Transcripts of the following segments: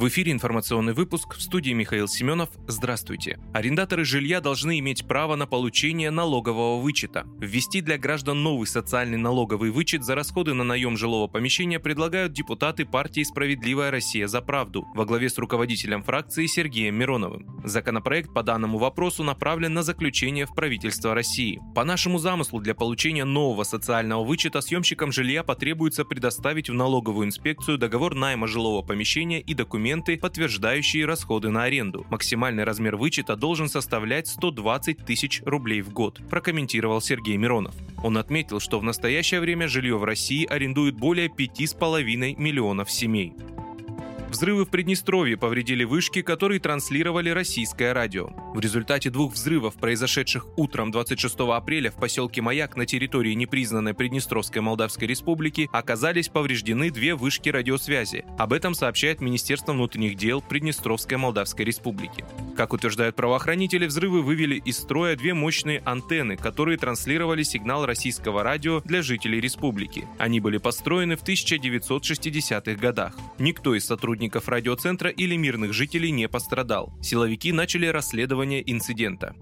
В эфире информационный выпуск в студии Михаил Семенов. Здравствуйте. Арендаторы жилья должны иметь право на получение налогового вычета. Ввести для граждан новый социальный налоговый вычет за расходы на наем жилого помещения предлагают депутаты партии «Справедливая Россия за правду» во главе с руководителем фракции Сергеем Мироновым. Законопроект по данному вопросу направлен на заключение в правительство России. По нашему замыслу для получения нового социального вычета съемщикам жилья потребуется предоставить в налоговую инспекцию договор найма жилого помещения и документы документы, подтверждающие расходы на аренду. Максимальный размер вычета должен составлять 120 тысяч рублей в год, прокомментировал Сергей Миронов. Он отметил, что в настоящее время жилье в России арендуют более 5,5 миллионов семей. Взрывы в Приднестровье повредили вышки, которые транслировали российское радио. В результате двух взрывов, произошедших утром 26 апреля в поселке Маяк на территории непризнанной Приднестровской Молдавской Республики, оказались повреждены две вышки радиосвязи. Об этом сообщает Министерство внутренних дел Приднестровской Молдавской Республики. Как утверждают правоохранители, взрывы вывели из строя две мощные антенны, которые транслировали сигнал российского радио для жителей республики. Они были построены в 1960-х годах. Никто из сотрудников сотрудников радиоцентра или мирных жителей не пострадал. Силовики начали расследование инцидента.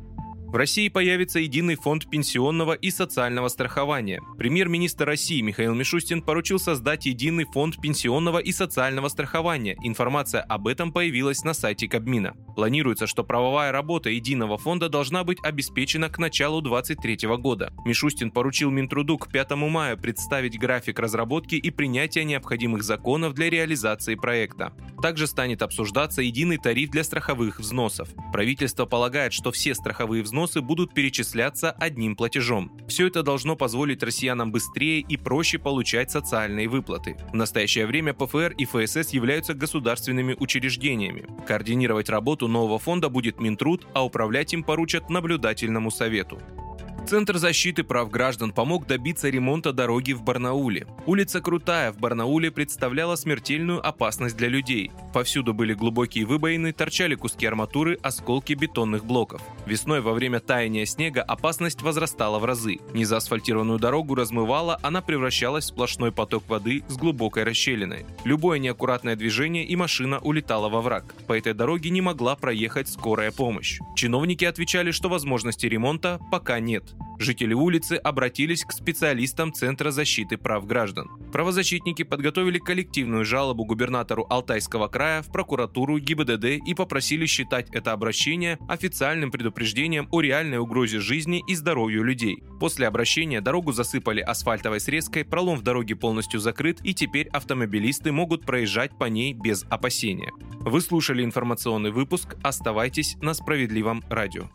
В России появится единый фонд пенсионного и социального страхования. Премьер-министр России Михаил Мишустин поручил создать единый фонд пенсионного и социального страхования. Информация об этом появилась на сайте Кабмина. Планируется, что правовая работа единого фонда должна быть обеспечена к началу 2023 года. Мишустин поручил Минтруду к 5 мая представить график разработки и принятия необходимых законов для реализации проекта. Также станет обсуждаться единый тариф для страховых взносов. Правительство полагает, что все страховые взносы будут перечисляться одним платежом. Все это должно позволить россиянам быстрее и проще получать социальные выплаты. В настоящее время ПФР и ФСС являются государственными учреждениями. Координировать работу нового фонда будет Минтруд, а управлять им поручат наблюдательному совету. Центр защиты прав граждан помог добиться ремонта дороги в Барнауле. Улица Крутая в Барнауле представляла смертельную опасность для людей. Повсюду были глубокие выбоины, торчали куски арматуры, осколки бетонных блоков. Весной во время таяния снега опасность возрастала в разы. Незаасфальтированную дорогу размывала, она превращалась в сплошной поток воды с глубокой расщелиной. Любое неаккуратное движение и машина улетала во враг. По этой дороге не могла проехать скорая помощь. Чиновники отвечали, что возможности ремонта пока нет. Жители улицы обратились к специалистам Центра защиты прав граждан. Правозащитники подготовили коллективную жалобу губернатору Алтайского края в прокуратуру ГИБДД и попросили считать это обращение официальным предупреждением о реальной угрозе жизни и здоровью людей. После обращения дорогу засыпали асфальтовой срезкой, пролом в дороге полностью закрыт и теперь автомобилисты могут проезжать по ней без опасения. Вы слушали информационный выпуск. Оставайтесь на справедливом радио.